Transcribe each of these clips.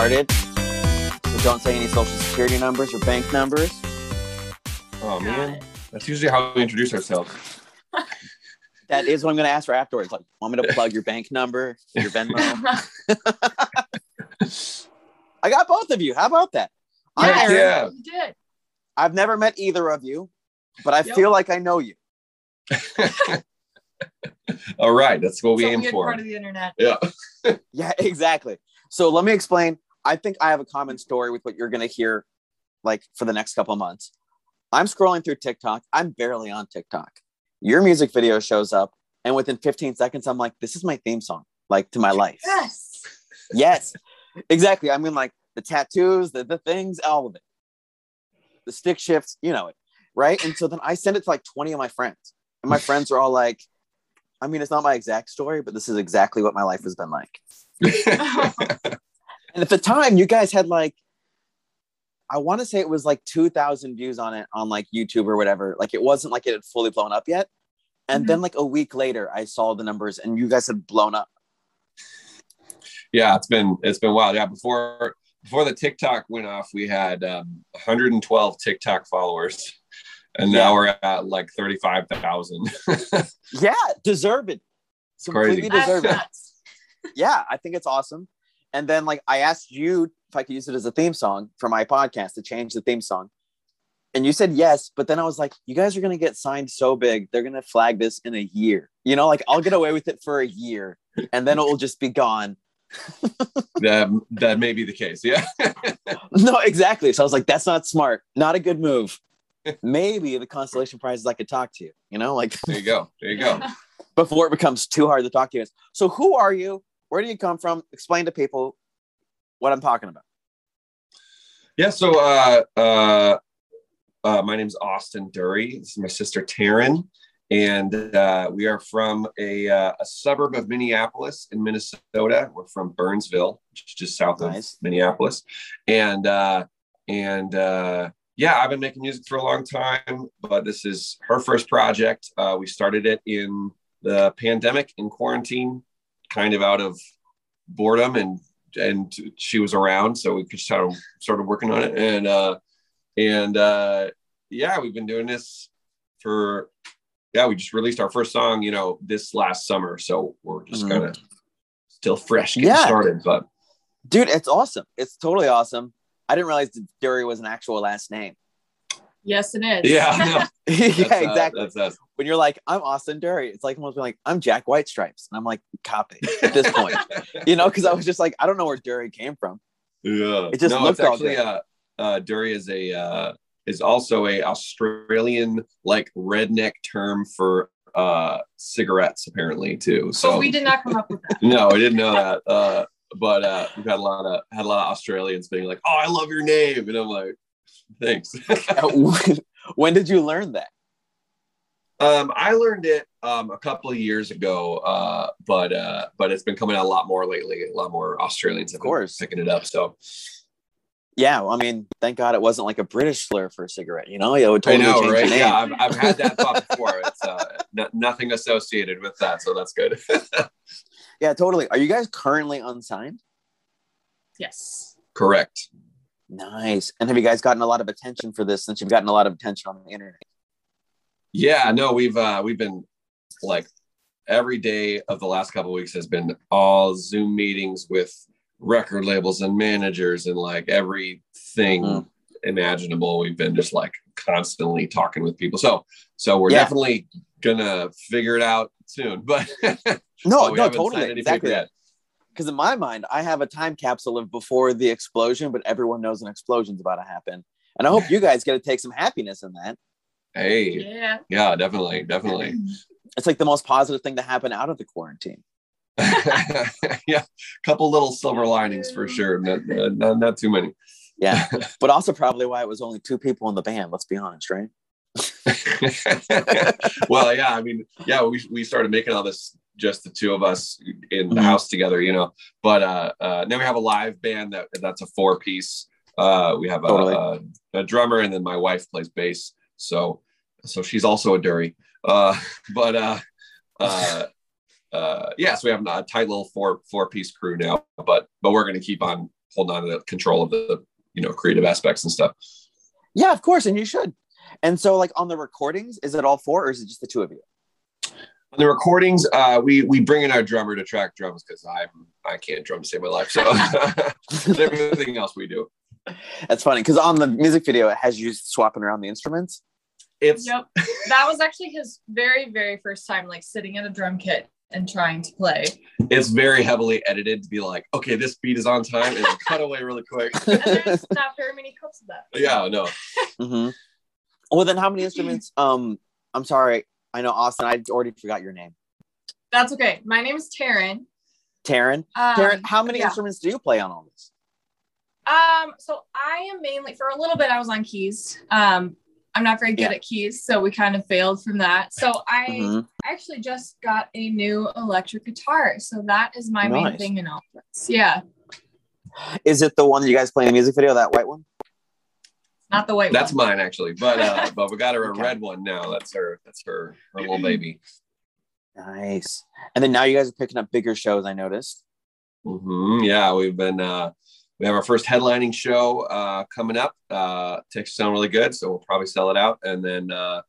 started. So don't say any social security numbers or bank numbers. Oh man, that's usually how we introduce ourselves. That is what I'm going to ask for afterwards. Like, want me to plug your bank number, your Venmo? I got both of you. How about that? I'm Heck Aaron. yeah. You did. I've never met either of you, but I Yep. feel like I know you. All right, that's what we It's a aim for. part of the internet. Yeah. Yeah, exactly. So let me explain. I think I have a common story with what you're going to hear like for the next couple of months. I'm scrolling through TikTok. I'm barely on TikTok. Your music video shows up, and within 15 seconds, I'm like, this is my theme song, like to my life. Yes. Yes, exactly. I mean, like the tattoos, the, the things, all of it. The stick shifts, you know it, right? And so then I send it to like 20 of my friends, and my friends are all like, I mean, it's not my exact story, but this is exactly what my life has been like. And at the time, you guys had like, I want to say it was like 2,000 views on it on like YouTube or whatever. Like it wasn't like it had fully blown up yet. And then like a week later, I saw the numbers and you guys had blown up. yeah, it's been it's been wild. Yeah, before before the TikTok went off, we had um, 112 TikTok followers, and now we're at like 35,000. Yeah, deserve it. crazy. Completely That's deserve it. Yeah, I think it's awesome. And then like I asked you if I could use it as a theme song for my podcast to change the theme song. And you said yes, but then I was like, you guys are gonna get signed so big, they're gonna flag this in a year. You know, like I'll get away with it for a year and then it will just be gone. that that may be the case. Yeah. No, exactly. So I was like, that's not smart, not a good move. Maybe the constellation prizes I could talk to you, you know, like There you go. There you go. before it becomes too hard to talk to you. So who are you? Where do you come from? Explain to people what I'm talking about. Yeah. So uh, uh, uh, my name's Austin Dury. This is my sister Taryn, and uh, we are from a, uh, a suburb of Minneapolis in Minnesota. We're from Burnsville, which is just south Nice. of Minneapolis, and uh, and uh, yeah, I've been making music for a long time, but this is her first project. Uh, we started it in the pandemic in quarantine, kind of out of boredom and and she was around, so we could start started working on it, and uh, and uh, yeah, we've been doing this for yeah, we just released our first song, you know, this last summer, so we're just Mhm. kind of still fresh getting Yeah. started, but Dude, it's awesome. It's totally awesome. I didn't realize that Dury was an actual last name. Yes, it is. yeah, no, yeah, that's, uh, exactly. that's us. when you're like, I'm Austin Dury, it's like almost being like, I'm Jack White Stripes. And I'm like, copy at this point. you know, because I was just like, I don't know where Dury came from. Yeah, It just no, looked it's all good. uh, uh, Dury is a uh, is also a Australian like redneck term for uh cigarettes apparently too. So But we did not come up with that. No, I didn't know that. Uh, but uh, we've had a lot of had a lot of Australians being like, "Oh, I love your name," and I'm like, "Thanks." when, when did you learn that? um, I learned it um, a couple of years ago, uh, but uh, but it's been coming out a lot more lately. A lot more Australians have Of course. been picking it up. So Yeah, well, I mean, thank God it wasn't like a British slur for a cigarette. You know, it would totally I know, change right? the name. Yeah, I've, I've had that thought before. It's uh, no, nothing associated with that, so that's good. Yeah, totally. Are you guys currently unsigned? Yes. Correct. Nice. And have you guys gotten a lot of attention for this since you've gotten a lot of attention on the internet? Yeah, no, we've uh we've been like every day of the last couple of weeks has been all Zoom meetings with record labels and managers and like everything Mm. imaginable. We've been just like constantly talking with people. So so we're Yeah. definitely gonna figure it out soon. But No, no, totally. Exactly. yet. Because in my mind, I have a time capsule of before the explosion, but everyone knows an explosion's about to happen. And I hope you guys get to take some happiness in that. Hey, Yeah. yeah, definitely, definitely. It's like the most positive thing to happen out of the quarantine. yeah, a couple little silver linings for sure. Not, not, not too many. Yeah. but also probably why it was only two people in the band, let's be honest, right? well, yeah, I mean, yeah, we, we started making all this just the two of us in the Mhm. house together, you know. But uh, uh, now we have a live band that that's a four piece. Uh, we have a, Totally. a, a drummer, and then my wife plays bass. So so she's also a Dury. Uh, but uh, uh, uh, yeah, so we have a tight little four four piece crew now. But but we're gonna keep on holding on to the control of the you know creative aspects and stuff. Yeah, of course, and you should. And so, like on the recordings, is it all four, or is it just the two of you? On the recordings, uh, we we bring in our drummer to track drums because I'm I can't drum to save my life. So everything else we do. That's funny because on the music video, it has you swapping around the instruments. It's Yep. That was actually his very, very first time like sitting in a drum kit and trying to play. it's very heavily edited to be like, okay, this beat is on time and cut away really quick. And there's not very many clips of that. yeah, no. Mm-hmm. Well, then, how many instruments? Um, I'm sorry, I know Austin. I already forgot your name, That's okay. My name is Taryn. Taryn. Um, Taryn, how many yeah. instruments do you play on all this? Um, so I am mainly for a little bit I was on keys. Um, I'm not very good Yeah. at keys, so we kind of failed from that. So I Mhm. actually just got a new electric guitar. So that is my main thing in all this. Yeah. Is it the one that you guys play in the music video? That white one? Not the white That's one. mine actually, but uh, but we got her a Okay. red one now. That's her. That's her. Her little baby. Nice. And then now you guys are picking up bigger shows. I noticed. hmm Yeah, we've been. Uh, we have our first headlining show uh, coming up. Uh, takes sound really good, so we'll probably sell it out, and then uh,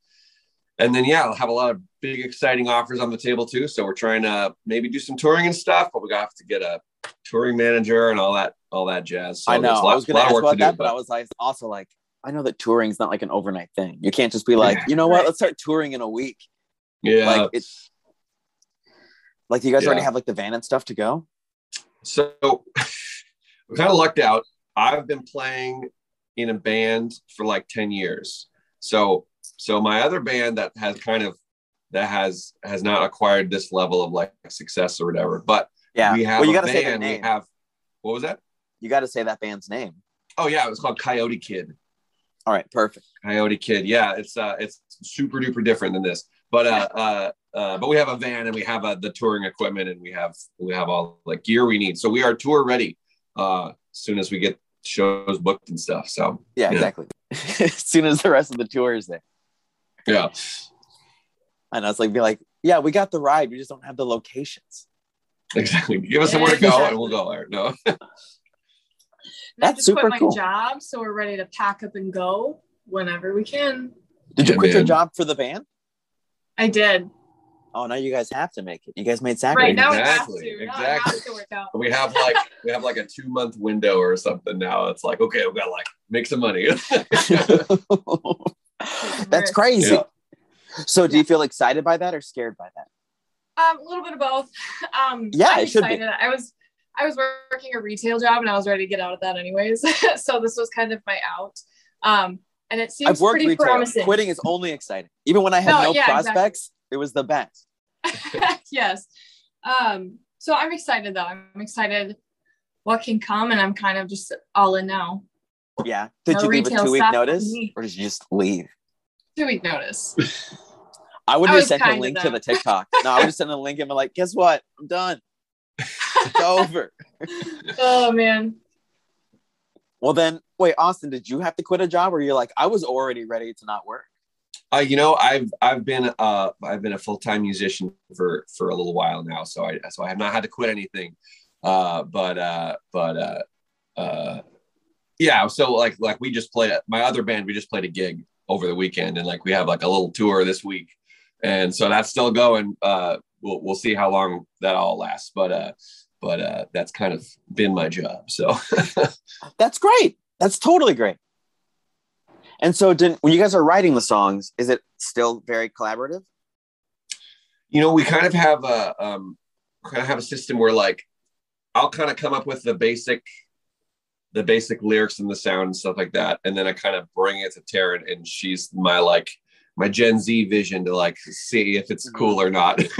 and then yeah, I'll have a lot of big exciting offers on the table too. So we're trying to maybe do some touring and stuff, but we got to get a touring manager and all that all that jazz. So I know. a lot, I was going to ask about to do, that, but I was like, also like, I know that touring is not like an overnight thing. You can't just be like, you know what? Let's start touring in a week. yeah. Like it's like you guys already have like the van and stuff to go. So we kind of lucked out. I've been playing in a band for like 10 years. So so my other band that has kind of that has has not acquired this level of like success or whatever. But Yeah. we have well, you a got to say their band. We have what was that? You got to say that band's name. Oh yeah, it was called Coyote Kid. All right. Perfect. Coyote Kid. Yeah, it's uh it's super duper different than this. But uh uh uh but we have a van and we have uh, the touring equipment and we have we have all like gear we need. So we are tour ready uh as soon as we get shows booked and stuff. So Yeah, Yeah. exactly. as soon as the rest of the tour is there. yeah. And I was like, be like, yeah, we got the ride. We just don't have the locations. Exactly. Give us somewhere to go and we'll go there. No. And I That's just super quit my cool. job, so we're ready to pack up and go whenever we can. Did you Yeah, quit your job for the band? I did. Oh, now you guys have to make it. You guys made Right sacrifices. now Exactly, it has to. Now it has exactly. to work out. We have like we have like a two month window or something now. It's like, okay, we gotta like make some money. That's crazy. Yeah. So, do you feel excited by that or scared by that? Um, a little bit of both. Um, Yeah, I'm it should be. I was I was working a retail job and I was ready to get out of that anyways. so this was kind of my out. Um, and it seems I've worked pretty retail. promising. Quitting is only exciting. Even when I had No, no, yeah, exactly. prospects, it was the best. yes. Um, so I'm excited though. I'm excited what can come, and I'm kind of just all in now. Yeah. Did No you leave a two week notice or did you just leave? Two week notice. I would I have sent a link to the TikTok. No, I would have sent a link and be like, guess what? I'm done. It's over. oh man. Well, then, wait, Austin, did you have to quit a job or you're like, I was already ready to not work? Uh, you know, I've I've been uh I've been a full time musician for for a little while now, so I so I have not had to quit anything. Uh, but uh, but uh, uh, yeah. So like like we just played my other band. We just played a gig over the weekend, and like we have like a little tour this week, and so that's still going. Uh, we'll we'll see how long that all lasts, but uh, but uh, that's kind of been my job. So That's great. That's totally great. And so, did, when you guys are writing the songs, is it still very collaborative? you know, we kind of have a um, kind of have a system where like I'll kind of come up with the basic, the basic lyrics and the sound and stuff like that, and then I kind of bring it to Taryn, and she's my like my Gen Z vision to like see if it's cool or not.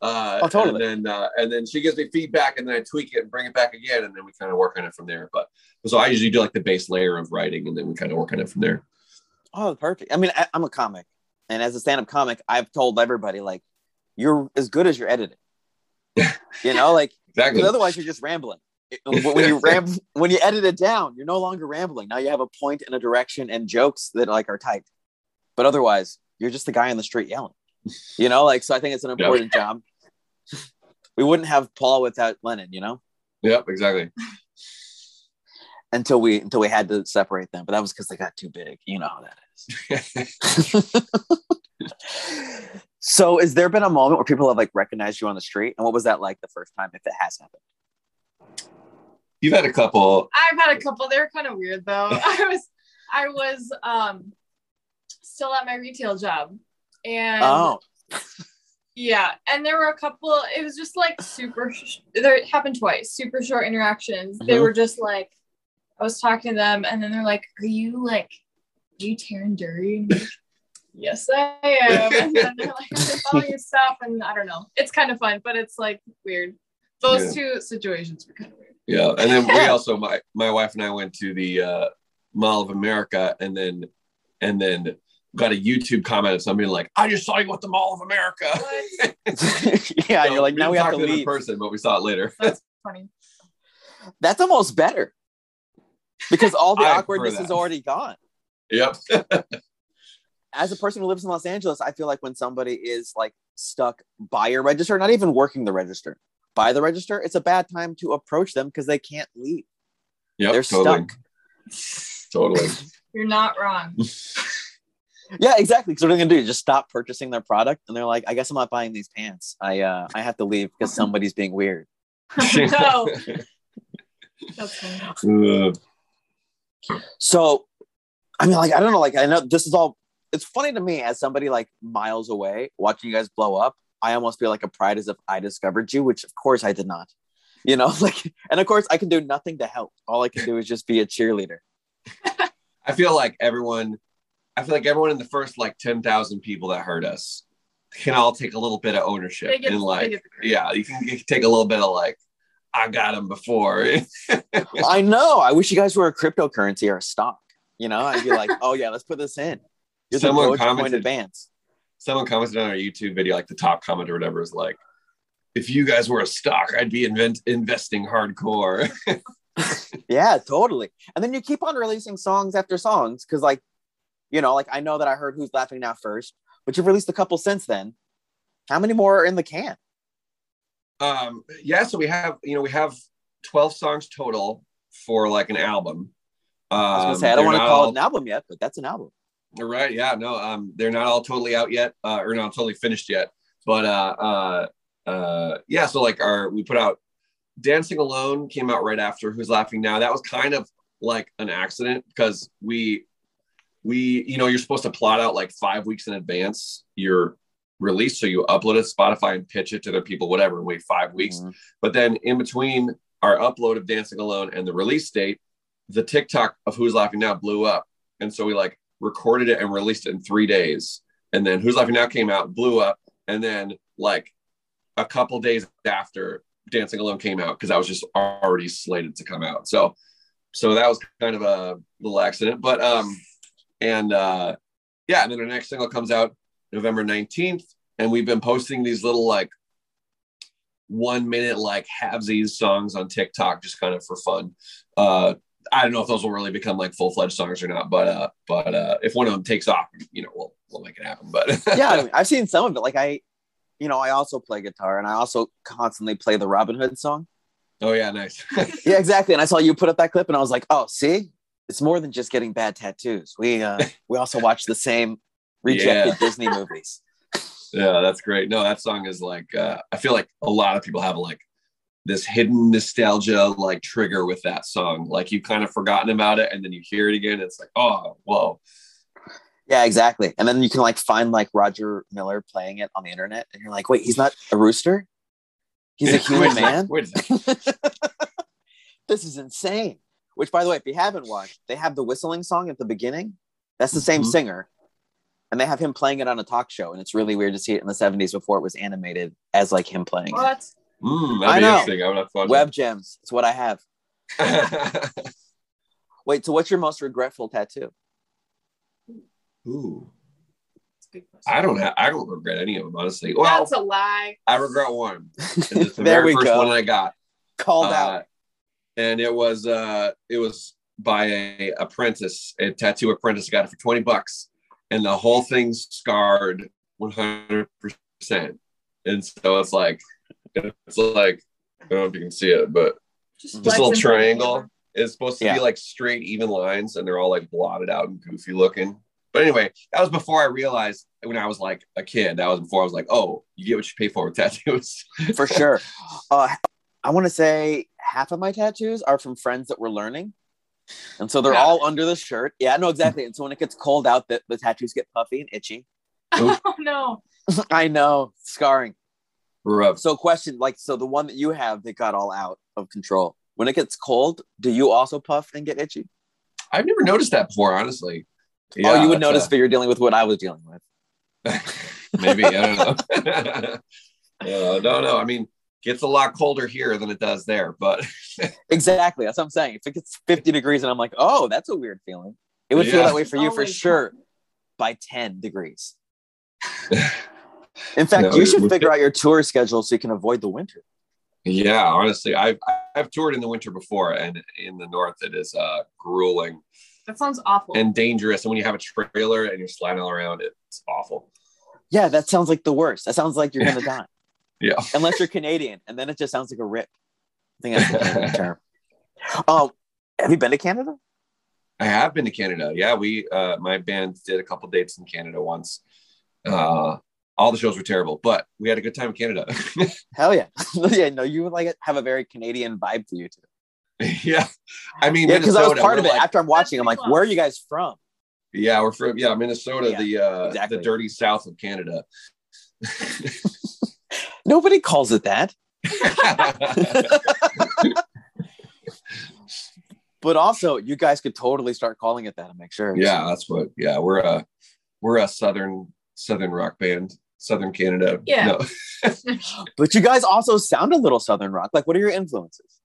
uh, Oh, totally. And then uh, and then she gives me feedback, and then I tweak it and bring it back again, and then we kind of work on it from there. But so I usually do like the base layer of writing, and then we kind of work on it from there. Oh, perfect. I mean, I, I'm a comic, and as a stand-up comic, I've told everybody like, you're as good as your editing. you know, like Exactly. because otherwise you're just rambling. When you ram, when you edit it down, you're no longer rambling. Now you have a point and a direction and jokes that like are tight. But otherwise, you're just the guy on the street yelling. You know, like so. I think it's an Yeah. important job. We wouldn't have Paul without Lennon. You know. Yep. Exactly. until we until we had to separate them. But that was because they got too big. You know how that is. so, has there been a moment where people have like recognized you on the street, and what was that like the first time, if it has happened? You've had a couple. I've had a couple. They're kind of weird though. I was I was um still at my retail job, and Oh, Yeah, and there were a couple. It was just like super. sh- There it happened twice. Super short interactions. They Mhm. were just like, I was talking to them, and then they're like, "Are you like, are you Taryn Dury?" And I'm like, yes, I am. And then they're like, "I've following your stuff," and I don't know. It's kind of fun, but it's like weird. Those two situations were kind of weird. Yeah, and then we also my my wife and I went to the uh, Mall of America, and then and then got a YouTube comment of somebody like, "I just saw you at the Mall of America." Yeah. So you're like now we have talk to them in person, but we saw it later. That's funny. That's almost better because all the awkwardness is already gone. yep. as a person who lives in Los Angeles, I feel like when somebody is like stuck by your register, not even working the register, by the register, it's a bad time to approach them because they can't leave. Yep. They're totally. stuck. Totally. You're not wrong. Yeah, exactly. So what are they gonna do? Just stop purchasing their product, and they're like, "I guess I'm not buying these pants. I uh, I have to leave because somebody's being weird." no, that's funny. So, I mean, like, I don't know. Like, I know this is all. It's funny to me as somebody like miles away watching you guys blow up. I almost feel like a pride as if I discovered you, which of course I did not. You know, like, and of course I can do nothing to help. All I can do is just be a cheerleader. I feel like everyone, I feel like everyone in the first like ten thousand people that heard us can all take a little bit of ownership They get- and like, get the credit. yeah, you can, you can take a little bit of like, I got them before. I know. I wish you guys were a cryptocurrency or a stock. You know, I'd be like, oh yeah, let's put this in. Here's Someone commented- advance. someone commented on our YouTube video, like the top comment or whatever, is like, if you guys were a stock, I'd be invent- investing hardcore. Yeah, totally. And then you keep on releasing songs after songs because, like, you know, like I know that I heard Who's Laughing Now first, but you've released a couple since then. How many more are in the can? um, yeah, so we have, you know, we have 12 songs total for like an album. Um, I was gonna say I don't want to call it an album yet, but that's an album. Right. Yeah. No. Um. They're not all totally out yet, uh, or not totally finished yet. But uh, uh, uh, yeah. So like our we put out "Dancing Alone" came out right after "Who's Laughing Now." That was kind of like an accident because we we you know you're supposed to plot out like five weeks in advance your release, so you upload it to Spotify and pitch it to the people, whatever, and wait five weeks. Mhm. But then in between our upload of Dancing Alone and the release date, the TikTok of Who's Laughing Now blew up. And so we like recorded it and released it in three days. And then Who's Laughing Now came out, blew up. And then like a couple days after Dancing Alone came out, because I was just already slated to come out. So so that was kind of a little accident. But um and uh yeah, and then our next single comes out November 19th. And we've been posting these little like one minute like halvesies songs on TikTok just kind of for fun. Uh I don't know if those will really become like full fledged songs or not, but uh but uh if one of them takes off, you know, we'll we'll make it happen. But yeah, I mean, I've seen some of it. Like I, you know, I also play guitar and I also constantly play the Robin Hood song. oh yeah, nice. Yeah, exactly. And I saw you put up that clip and I was like, oh, see, it's more than just getting bad tattoos. We uh we also watch the same rejected Yeah. Disney movies. yeah, that's great. No, that song is like uh I feel like a lot of people have like this hidden nostalgia like trigger with that song. Like you've kind of forgotten about it and then you hear it again. It's like, oh whoa. Yeah, exactly. And then you can like find like Roger Miller playing it on the internet, and you're like, wait, he's not a rooster. He's a human man. Wait a second. this is insane. Which, by the way, if you haven't watched, they have the whistling song at the beginning. That's the same Mhm. singer, and they have him playing it on a talk show, and it's really weird to see it in the '70s before it was animated as like him playing. it. What? Mm, I know. interesting. I would have fun. Web gems. It's what I have. Wait, so what's your most regretful tattoo? Ooh. That's a good question. I don't have I don't regret any of them, honestly. Well, That's a lie. I regret one. And it's the there very we first go. one I got. Called Uh, out. And it was uh it was by a apprentice, a tattoo apprentice. I got it for 20 bucks. And the whole thing's scarred 100%. And so it's like, it's like, I don't know if you can see it, but Just this little flexing. triangle, is supposed to Yeah. be like straight, even lines, and they're all like blotted out and goofy looking. But anyway, that was before I realized when I was like a kid. That was before I was like, oh, you get what you pay for with tattoos. for sure. Uh, I want to say half of my tattoos are from friends that were learning. And so they're Yeah. all under the shirt. Yeah, no, exactly. And so when it gets cold out, the, the tattoos get puffy and itchy. Oh no. I know, scarring. Rough. So, question like, so the one that you have that got all out of control, when it gets cold, do you also puff and get itchy? I've never noticed that before, honestly. oh, you would notice uh, if you're dealing with what I was dealing with. maybe I don't know. uh, no, no. I mean, gets a lot colder here than it does there, but Exactly. That's what I'm saying. If it gets 50 degrees and I'm like, oh, that's a weird feeling, it would feel that way for you for sure by 10 degrees. In fact, No, you should figure out your tour schedule so you can avoid the winter. yeah, honestly, I've I've toured in the winter before, and in the north, it is uh, grueling That sounds awful. and dangerous. And when you have a trailer and you're sliding all around, it's awful. Yeah, that sounds like the worst. That sounds like you're gonna die. Yeah. Unless you're Canadian, and then it just sounds like a rip. I think that's the Canadian term. Um, have you been to Canada? I have been to Canada. Yeah, we uh, my band did a couple dates in Canada once. Uh, all the shows were terrible, but we had a good time in Canada. Hell yeah. yeah, no, you would like have a very Canadian vibe to you too. yeah, I mean, Yeah, because I was part of it. like- After I'm watching, I'm like, where are you guys from? yeah, we're from yeah Minnesota, Yeah, the uh, exactly. the dirty south of Canada. Nobody calls it that. But also, you guys could totally start calling it that. I'm make sure. yeah, that's what. Yeah, we're a we're a southern southern rock band, southern Canada. Yeah. No. But you guys also sound a little Southern rock. Like, what are your influences?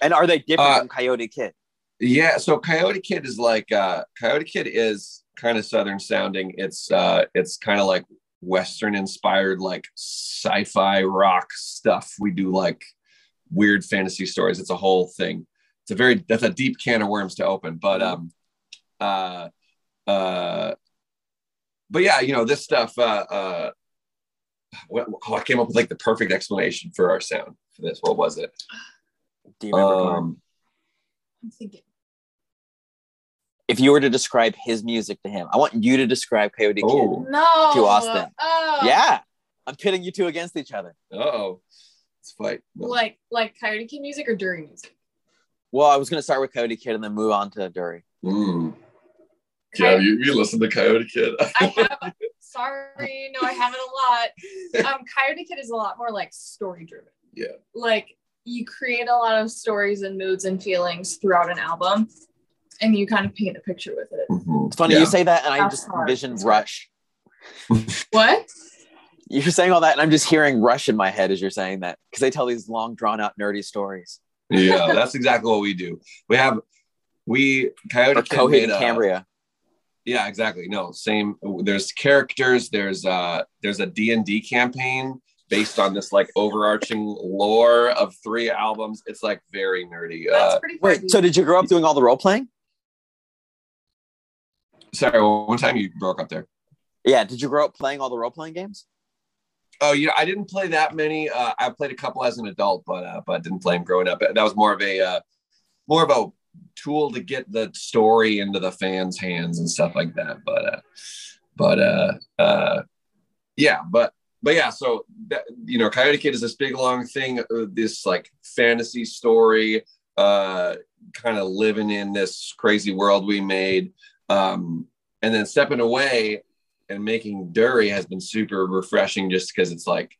And are they different Uh, from Coyote Kid? Yeah, so Coyote Kid is like uh Coyote Kid is kind of southern sounding. It's uh it's kind of like western inspired like sci-fi rock stuff. We do like weird fantasy stories. It's a whole thing. It's a very that's a deep can of worms to open, but um uh uh but yeah, you know, this stuff uh uh oh, I came up with like the perfect explanation for our sound for this. What was it? Do you remember? Um I'm thinking. If you were to describe his music to him, I want you to describe Coyote oh No. To Austin. Oh. Yeah, I'm pitting you two against each other. oh. Let's fight. No. Like like Coyote Kid music or Dury music? Well, I was going to start with Coyote Kid and then move on to Dury. Mm. Yeah, you, you listen to Coyote Kid. I have. sorry, no, I haven't a lot. Um, Coyote Kid is a lot more like story driven. Yeah. Like you create a lot of stories and moods and feelings throughout an album, and you kind of paint a picture with it. Mhm. It's funny Yeah. you say that, and I just hard. envision That's. Rush. What? You're saying all that, and I'm just hearing Rush in my head as you're saying that because they tell these long, drawn out, nerdy stories. Yeah, that's exactly what we do. We have we Coyote Or Kid Coheed and Cambria. Yeah, exactly. No, same. There's characters. There's uh there's a D and D campaign based on this like overarching lore of three albums. It's like very nerdy. That's Uh, pretty funny. Wait, so did you grow up doing all the role playing? Sorry, one time you broke up there. Yeah, did you grow up playing all the role playing games? Oh, you know, I didn't play that many. Uh, I played a couple as an adult, but uh, but didn't play them growing up. That was more of a uh, more of a tool to get the story into the fans' hands and stuff like that. But uh, but uh, uh, yeah, but but yeah. So that, you know, Coyote Kid is this big long thing. Uh, this like fantasy story, uh, kind of living in this crazy world we made, um, and then stepping away and making Dury has been super refreshing just because it's like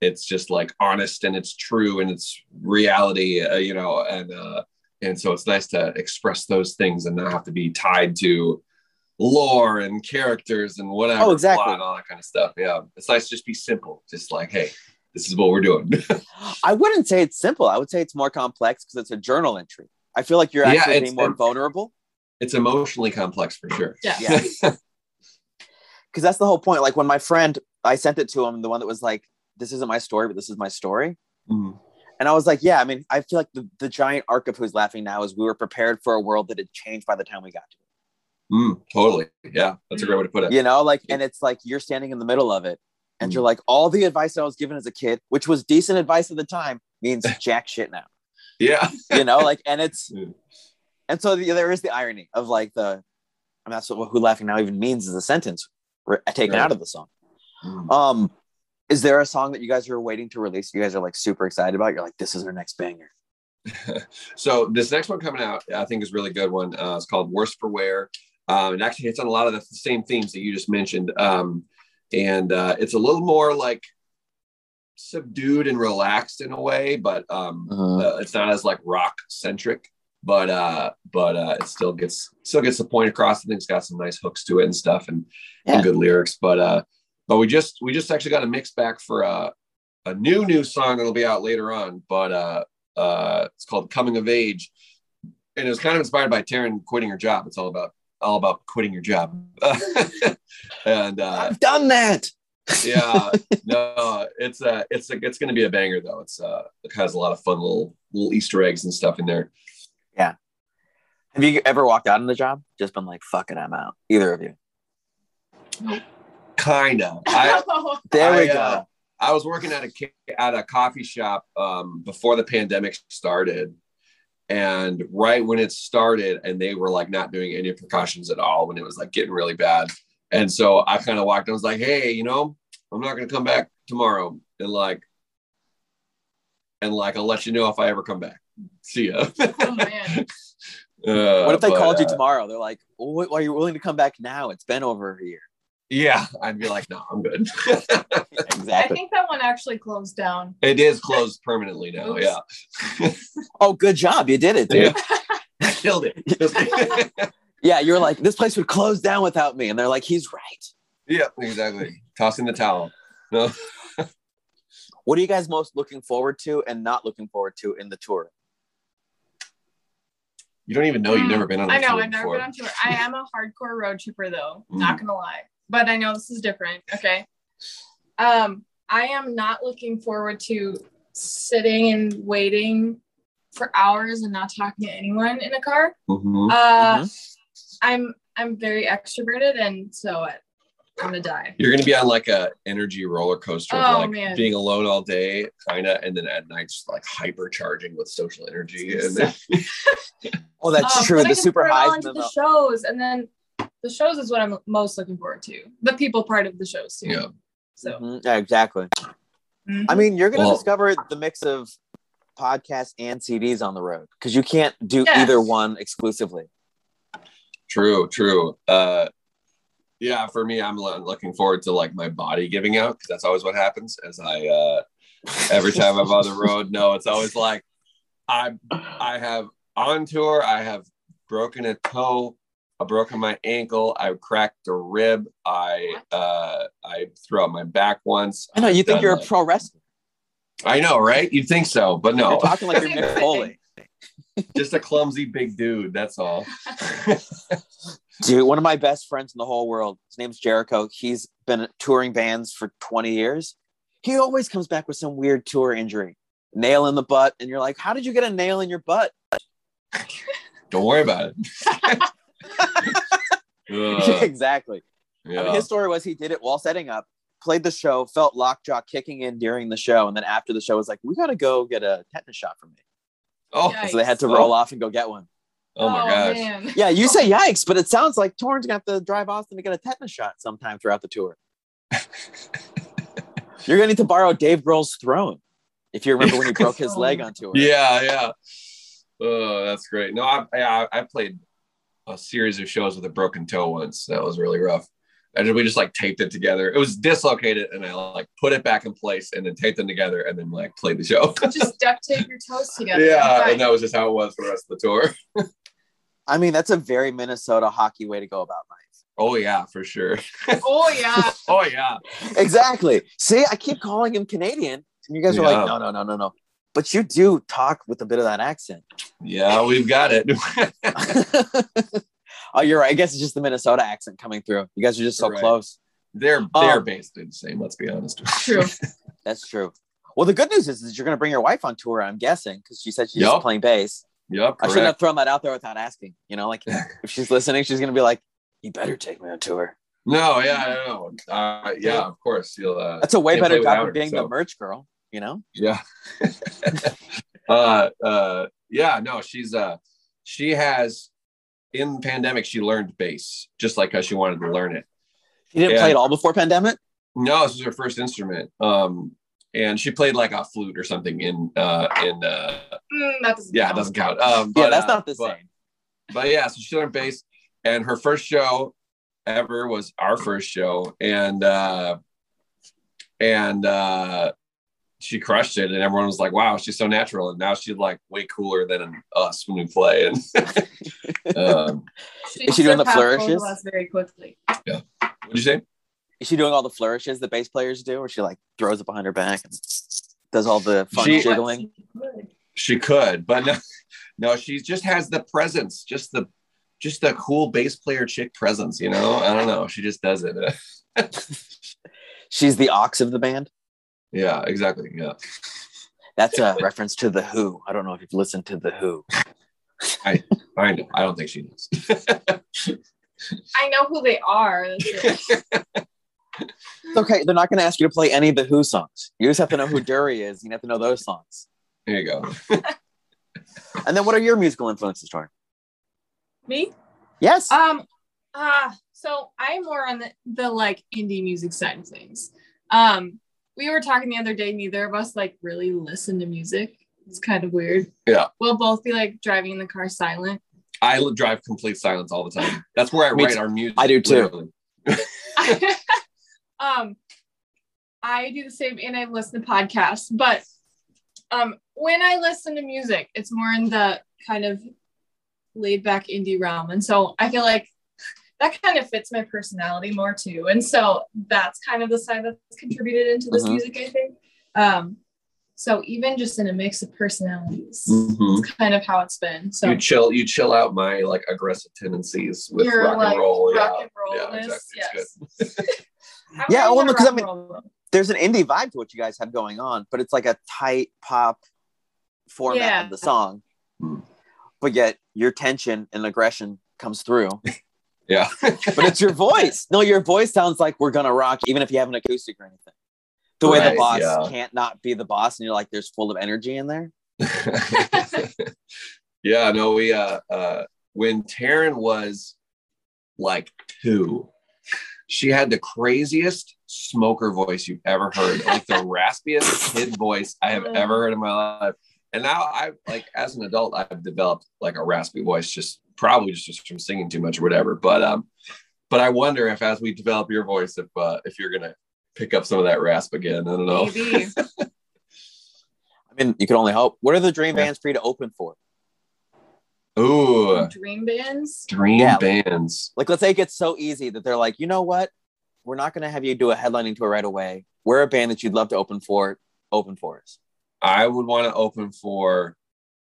it's just like honest and it's true and it's reality uh, you know and uh and so it's nice to express those things and not have to be tied to lore and characters and whatever Oh, exactly. all that kind of stuff yeah it's nice to just be simple just like hey this is what we're doing I wouldn't say it's simple. I would say it's more complex because it's a journal entry. I feel like you're actually it's- being more vulnerable it's emotionally complex for sure Yeah. Yeah. because that's the whole point. Like when my friend, I sent it to him, the one that was like, "This isn't my story, but this is my story," Mhm. and I was like, "Yeah." I mean, I feel like the, the giant arc of who's laughing now is we were prepared for a world that had changed by the time we got to it. Mm, totally yeah that's a great way to put it You know, like, and it's like you're standing in the middle of it, and Mm. you're like, all the advice that I was given as a kid, which was decent advice at the time, means jack shit now. Yeah. you know, like, and it's, Yeah. And so the, there is the irony of like the, and that's what who laughing now even means is a sentence re- taken Right. out of the song. Um, is there a song that you guys are waiting to release? You guys are like super excited about. You're like, this is our next banger. so this next one coming out, I think is a really good one. Uh, it's called Worst for Wear. Um, it actually hits on a lot of the same themes that you just mentioned. Um, and uh, it's a little more like subdued and relaxed in a way, but um, uh, it's not as like rock centric. But uh, but uh, it still gets still gets the point across. I think it's got some nice hooks to it and stuff, and, Yeah. and good lyrics. But uh, but we just we just actually got a mix back for a a new new song that'll be out later on. But uh, uh, it's called Coming of Age, and it was kind of inspired by Taryn quitting her job. It's all about all about quitting your job, and uh, I've done that. yeah, no, it's uh, it's a, it's going to be a banger though. It's uh, it has a lot of fun little little Easter eggs and stuff in there. Have you ever walked out on the job? Just been like, fuck it, I'm out. Either of you. Kinda. I There we I, go. uh, I was working at a at a coffee shop um, before the pandemic started, and right when it started, and they were like not doing any precautions at all when it was like getting really bad. And so I kind of walked. I was like, "Hey, you know, I'm not going to come back tomorrow," and like, and like, I'll let you know if I ever come back. See ya. oh man. Uh, what if they but, called you uh, tomorrow? They're like, well, why are you willing to come back now? It's been over a year. Yeah, I'd be like, no, I'm good. exactly. I think that one actually closed down. it is closed permanently now. Oops. Yeah, oh, good job. You did it, dude. yeah, killed it. Yeah, you're like, this place would close down without me. And they're like, he's right. yeah, exactly. Tossing the towel. No, What are you guys most looking forward to and not looking forward to in the tour? You don't even know. You've never been on. I know, tour I've never before. been on tour. I am a hardcore road tripper though, Mm. not gonna lie. But I know this is different. Okay. Um, I am not looking forward to sitting and waiting for hours and not talking to anyone in a car. Mhm. Uh Mhm. I'm I'm very extroverted and so I, I'm gonna die. You're gonna be on like a energy roller coaster, Oh, like man. being alone all day, kind of, and then at night just like hypercharging with social energy. And then, Oh, that's Um, true. but I The super throw it all highs into the the shows and then the shows is what I'm most looking forward to. The people part of the shows too. yeah, So Mhm. Yeah, exactly. mhm. I mean, you're going to Well- discover the mix of podcasts and CDs on the road because you can't do Yes. either one exclusively. true, true. Uh, yeah, for me, I'm looking forward to like my body giving out because that's always what happens as I uh, every time I'm on the road. No, it's always like I I have on tour. I have broken a toe. I've broken my ankle. I cracked a rib. I uh, I threw out my back once. I know you I've think you're a pro wrestler. I know, right? You'd think so, but no, You're talking like you're Mick Foley. just a clumsy big dude. That's all. Dude, one of my best friends in the whole world, his name's Jericho. He's been touring bands for 20 years. He always comes back with some weird tour injury, nail in the butt. And you're like, how did you get a nail in your butt? Don't worry about it. Uh, Ugh, exactly. I mean, his story was he did it while setting up, played the show, felt lockjaw kicking in during the show. And then after the show was like, we got to go get a tetanus shot from me. Oh, Yikes. So they had to roll off and go get one. Oh my oh, gosh. man. Yeah, you say yikes, but it sounds like Taryn's gonna have to drive Austin to get a tetanus shot sometime throughout the tour. You're gonna need to borrow Dave Grohl's throne. If you remember when he broke his leg on tour. Yeah, yeah. Oh, that's great. No, I, I I played a series of shows with a broken toe once. That was really rough. And we just like taped it together. It was dislocated, and I like put it back in place, and then taped them together, and then like played the show. Just duct tape your toes together. yeah, Fine. and that was just how it was for the rest of the tour. I mean, that's a very Minnesota hockey way to go about life. Oh yeah, for sure. Oh yeah. Oh yeah. Exactly. See, I keep calling him Canadian, and you guys are Yeah. like, no, no, no, no, no. But you do talk with a bit of that accent. Yeah, we've got it. oh, you're right. I guess it's just the Minnesota accent coming through. You guys are just so Right. close. they're they're Um, basically the same. Let's be honest. True. That's true. Well, the good news is, is you're going to bring your wife on tour. I'm guessing because she said she's Yup. playing bass. Yep. I shouldn't have thrown that out there without asking. You know, like if she's listening, she's going to be like, "You better take me on tour." No, yeah, I know. Uh, yeah, of course. You'll. Uh, That's a way better job of being so. the merch girl. You know, Yeah. uh, uh, yeah, no, she's uh, she has in the pandemic she learned bass just like how she wanted to learn it. You didn't Yeah. play it all before pandemic? No, this was her first instrument. Um, and she played like a flute or something in uh in uh Mm, that doesn't yeah, it count. doesn't count. Um, yeah, that's uh, not the but- same. but yeah, so she learned bass, and her first show ever was our first show, and uh, and uh, she crushed it, and everyone was like, "Wow, she's so natural," and now she's like way cooler than us when we play. And um, Is she doing the surpassed both of flourishes? very quickly. Yeah. what'd you say? Is she doing all the flourishes that bass players do, or she like throws it behind her back and does all the fun She- jiggling? She could, but no, no, she just has the presence, just the just the cool bass player chick presence. You know, I don't know, she just does it. She's the ox of the band. yeah, exactly. Yeah, That's a reference to the Who. I don't know if you've listened to the Who. I know. I don't think she knows. I know who they are. That's it. It's okay. They're not going to ask you to play any of the Who songs. You just have to know who Dury is. You have to know those songs. There you go. And then, what are your musical influences, Tor? Me? Yes. Um, ah, so I'm more on the, the like indie music side of things. Um, we were talking the other day, neither of us like really listen to music. It's kind of weird. Yeah. We'll both be like driving in the car silent. I drive complete silence all the time. That's where I Me write our music. I do too. um, I do the same and I listen to podcasts, but um, when I listen to music, it's more in the kind of laid back indie realm. And so I feel like that kind of fits my personality more too. And so that's kind of the side that's contributed into this Mhm. music, I think. Um, so even just in a mix of personalities, Mhm. it's kind of how it's been. So You chill. You chill out my like aggressive tendencies with rock like, and roll. rock yeah. and roll yeah, exactly. It's yes. good. I'm Yeah, well, because I mean- roll. There's an indie vibe to what you guys have going on, but it's like a tight pop format Yeah. of the song. But yet, your tension and aggression comes through. Yeah. but it's your voice. No, your voice sounds like we're gonna rock, even if you have an acoustic or anything. The way the boss yeah. can't not be the boss, and you're like, there's full of energy in there. yeah. No, we uh uh when Taryn was like two, she had the craziest smoker voice you've ever heard, like the raspiest kid voice I have ever heard in my life. And now I like as an adult, I've developed like a raspy voice, just probably just, just from singing too much or whatever. But um, but I wonder if as we develop your voice, if uh, if you're gonna pick up some of that rasp again. I don't know. Maybe. I mean, you can only hope. What are the dream Yeah. bands for you to open for? Ooh, Dream bands. dream Yeah. bands. Like, let's say it gets so easy that they're like, you know what? We're not going to have you do a headlining tour right away. We're a band that you'd love to open for. Open for us. I would want to open for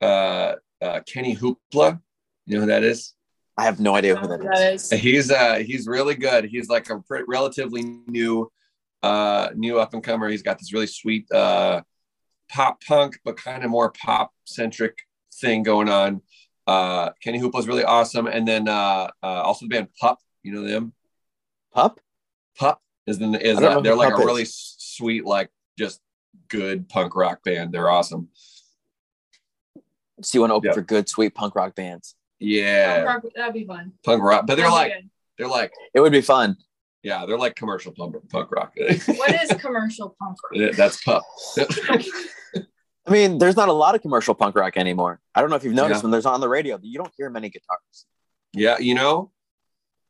uh, uh, Kenny Hoopla. You know who that is? I have no idea who don't know that who is. He's uh he's really good. He's like a pre- relatively new uh new up and comer. He's got this really sweet uh pop punk but kind of more pop centric thing going on. Uh Kenny Hoopla's really awesome and then uh, uh also the band Pup, you know them? Pup? Pup is the is I uh, they're like a is. really sweet like just good punk rock band. They're awesome. So you want to open Yeah. for good, sweet punk rock bands? Yeah, Punk rock- That'd be fun. punk rock. But they're That'd like they're like It would be fun. yeah, they're like commercial punk, punk rock. what is commercial punk rock? That's Pup. I mean, there's not a lot of commercial punk rock anymore. I don't know if you've noticed Yeah. when there's on the radio, you don't hear many guitars. Yeah, you know,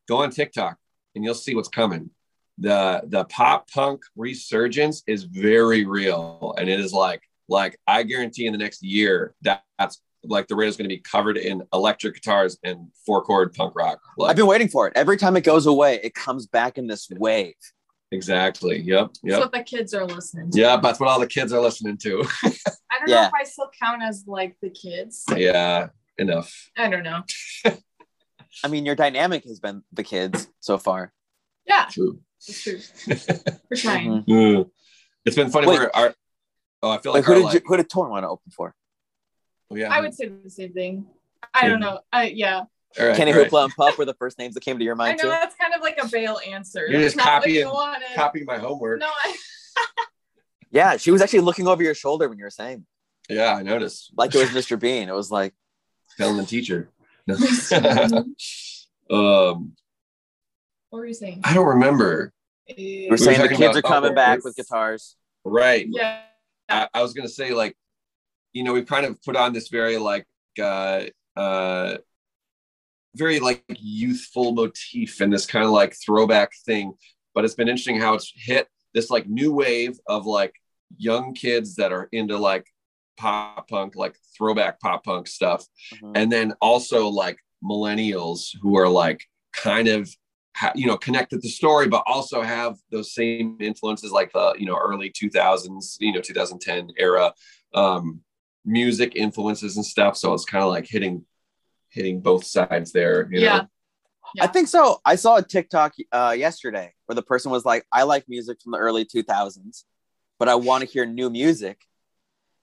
go on TikTok and you'll see what's coming. The the pop punk resurgence is very real, and it is like like I guarantee in the next year that that's like the radio's going to be covered in electric guitars and four chord punk rock. Like I've been waiting for it. Every time it goes away, it comes back in this wave. Exactly. Yep. That's Yep. what the kids are listening to. Yeah, that's what all the kids are listening to. I don't know if I still count as like the kids. yeah, enough. I don't know. I mean, your dynamic has been the kids so far. Yeah, True. it's true. We're trying. Mhm. Uh, It's been funny. Wait. Where our oh, I feel Like, like, who did like you, who did Taryn want to open for? oh, yeah. I would say the same thing. I don't know. I yeah. All right, Kenny all right. Hoopla and Puff were the first names that came to your mind. I know too. that's kind of like a bail answer. You're just not you copying- Copying my homework. No, I, Yeah, she was actually looking over your shoulder when you were saying. Yeah, I noticed. like it was Mr. Bean. It was like, telling the teacher. um, What were you saying? I don't remember. we Uh, were saying the kids are coming back with guitars. Right. yeah. I, I was gonna say like, you know, we've kind of put on this very like uh uh very like youthful motif and this kind of like throwback thing. But it's been interesting how it's hit this like new wave of like young kids that are into like pop punk, like throwback pop punk stuff. Mhm. and then also like millennials who are like kind of ha- you know connected the story but also have those same influences like the you know early 2000s you know 2010 era um music influences and stuff so it's kind of like hitting hitting both sides there you Yeah. know Yeah. I think so. I saw a TikTok uh, yesterday where the person was like, I like music from the early 2000s, but I want to hear new music.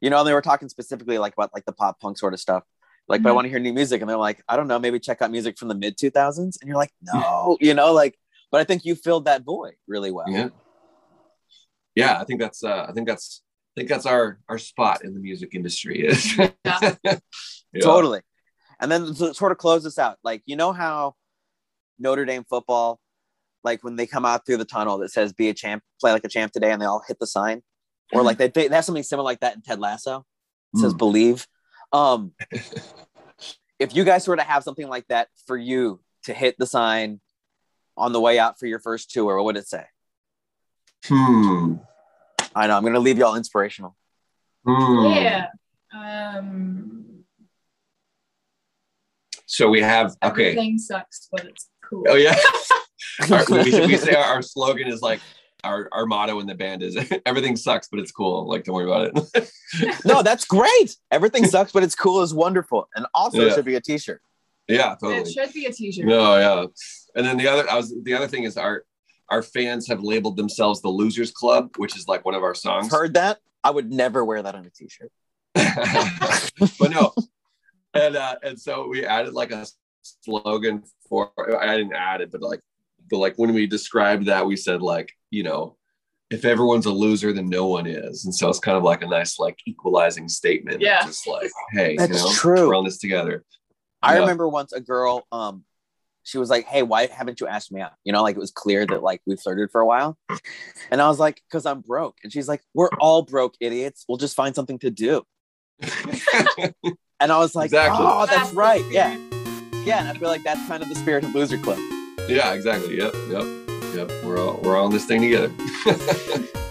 You know, and they were talking specifically like about like the pop punk sort of stuff. Like, but I Mhm. want to hear new music. And they're like, I don't know, maybe check out music from the mid 2000s. And you're like, no, you know, like, but I think you filled that void really well. yeah yeah i think that's uh i think that's i think that's our our spot in the music industry is Yeah. Yeah. Totally. And then to sort of close this out, like, you know how Notre Dame football, like when they come out through the tunnel that says be a champ, play like a champ today, and they all hit the sign? Or like they, they have something similar like that in Ted Lasso. It says Mm. believe. Um, if you guys sort of have something like that for you to hit the sign on the way out for your first tour, what would it say? hmm I know I'm gonna leave y'all inspirational. Hmm. Yeah. Um. So we have okay. Everything sucks, but it's cool. Oh yeah. Our- we, we say our, our slogan is like our, our motto in the band is everything sucks, but it's cool. Like don't worry about it. no, that's great. Everything sucks, but it's cool is wonderful. And also it Yeah. should be a t-shirt. yeah, It totally. should be a t-shirt. No, yeah. And then the other I was the other thing is our our fans have labeled themselves the Losers Club, which is like one of our songs. heard that. I would never wear that on a t-shirt. but no. And uh, and so we added like a slogan for I didn't add it, but like but like when we described that, we said like, you know, if everyone's a loser, then no one is. And so it's kind of like a nice like equalizing statement. Yeah. Just like, hey, That's you know, true. we're on this together. I Yeah. remember once a girl, um, she was like, "Hey, why haven't you asked me out?" You know, like it was clear that like we flirted for a while, and I was like, "Cause I'm broke," and she's like, "We're all broke idiots. We'll just find something to do." And I was like, Exactly. "Oh, that's That's right, yeah, yeah." And I feel like that's kind of the spirit of Loser Club. yeah, exactly. Yep, yep, yep. We're all we're all in this thing together.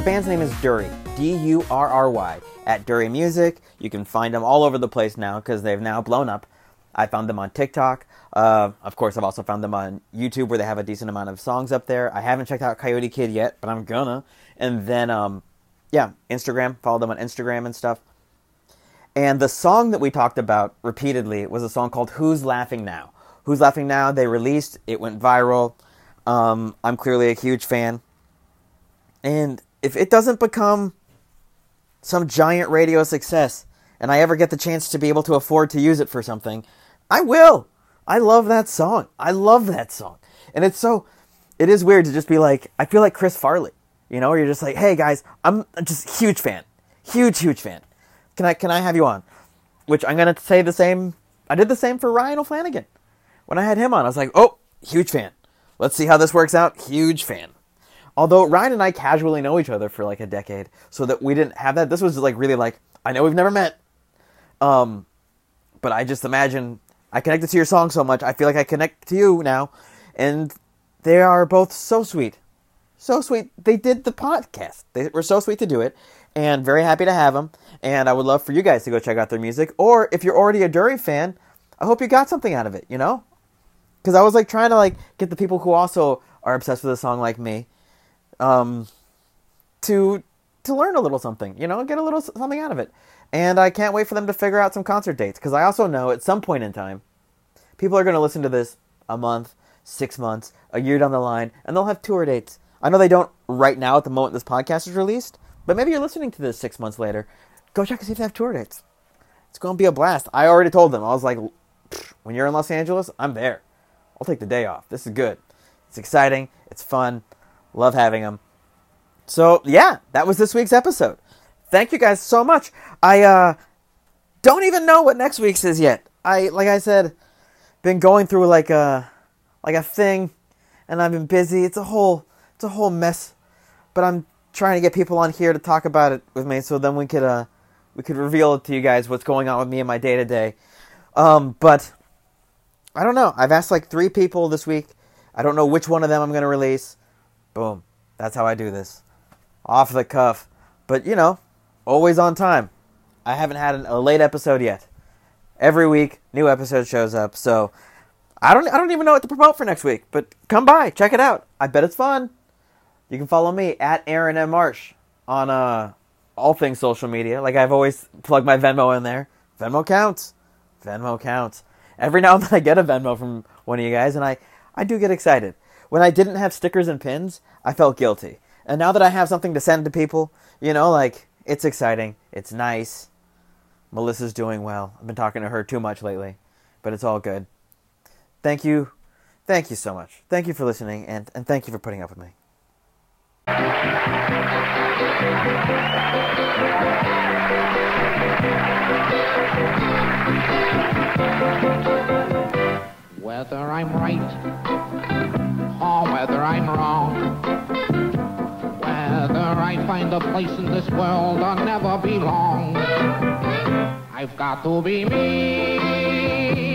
the band's name is Durry, D U R R Y, at Durry Music. You can find them all over the place now because they've now blown up. I found them on TikTok. Uh, of course, I've also found them on YouTube where they have a decent amount of songs up there. I haven't checked out Coyote Kid yet, but I'm gonna. And then, um, yeah, Instagram. Follow them on Instagram and stuff. And the song that we talked about repeatedly was a song called Who's Laughing Now? Who's Laughing Now? They released, it went viral. Um, I'm clearly a huge fan. And if it doesn't become some giant radio success and I ever get the chance to be able to afford to use it for something, I will. I love that song. I love that song. And it's so it is weird to just be like I feel like Chris Farley, you know, where you're just like, "Hey guys, I'm just huge fan. Huge huge fan. Can I can I have you on?" Which I'm going to say the same I did the same for Ryan O'Flanagan. When I had him on, I was like, "Oh, huge fan. Let's see how this works out. Huge fan." Although Ryan and I casually know each other for like a decade, so that we didn't have that. This was like really like I know we've never met, um, but I just imagine I connected to your song so much. I feel like I connect to you now, and they are both so sweet, so sweet. They did the podcast. They were so sweet to do it, and very happy to have them. And I would love for you guys to go check out their music, or if you're already a Durry fan, I hope you got something out of it. You know, because I was like trying to like get the people who also are obsessed with a song like me um, to to learn a little something, you know, get a little something out of it. And I can't wait for them to figure out some concert dates because I also know at some point in time, people are going to listen to this a month, six months, a year down the line, and they'll have tour dates. I know they don't right now at the moment this podcast is released, but maybe you're listening to this six months later. Go check and see if they have tour dates. It's going to be a blast. I already told them. I was like, when you're in Los Angeles, I'm there. I'll take the day off. This is good. It's exciting. It's fun. Love having them. So, yeah, that was this week's episode. Thank you guys so much. I uh, don't even know what next week's is yet. I like I said, been going through like a like a thing, and I've been busy. It's a whole it's a whole mess, but I'm trying to get people on here to talk about it with me, so then we could uh we could reveal it to you guys what's going on with me in my day to day. But I don't know. I've asked like three people this week. I don't know which one of them I'm gonna release. Boom. That's how I do this. Off the cuff. But you know, always on time. I haven't had a late episode yet. Every week, new episode shows up. So I don't I don't even know what to promote for next week. But come by, check it out. I bet it's fun. You can follow me at Aaron M Marsh on uh all things social media. Like I've always plugged my Venmo in there. Venmo counts. Venmo counts. Every now and then I get a Venmo from one of you guys, and I I do get excited. When I didn't have stickers and pins, I felt guilty. And now that I have something to send to people, you know, like it's exciting. It's nice. Melissa's doing well. I've been talking to her too much lately, but it's all good. Thank you. Thank you so much. Thank you for listening, and, and thank you for putting up with me. Whether I'm right whether I'm wrong, whether I find a place in this world or never belong, I've got to be me.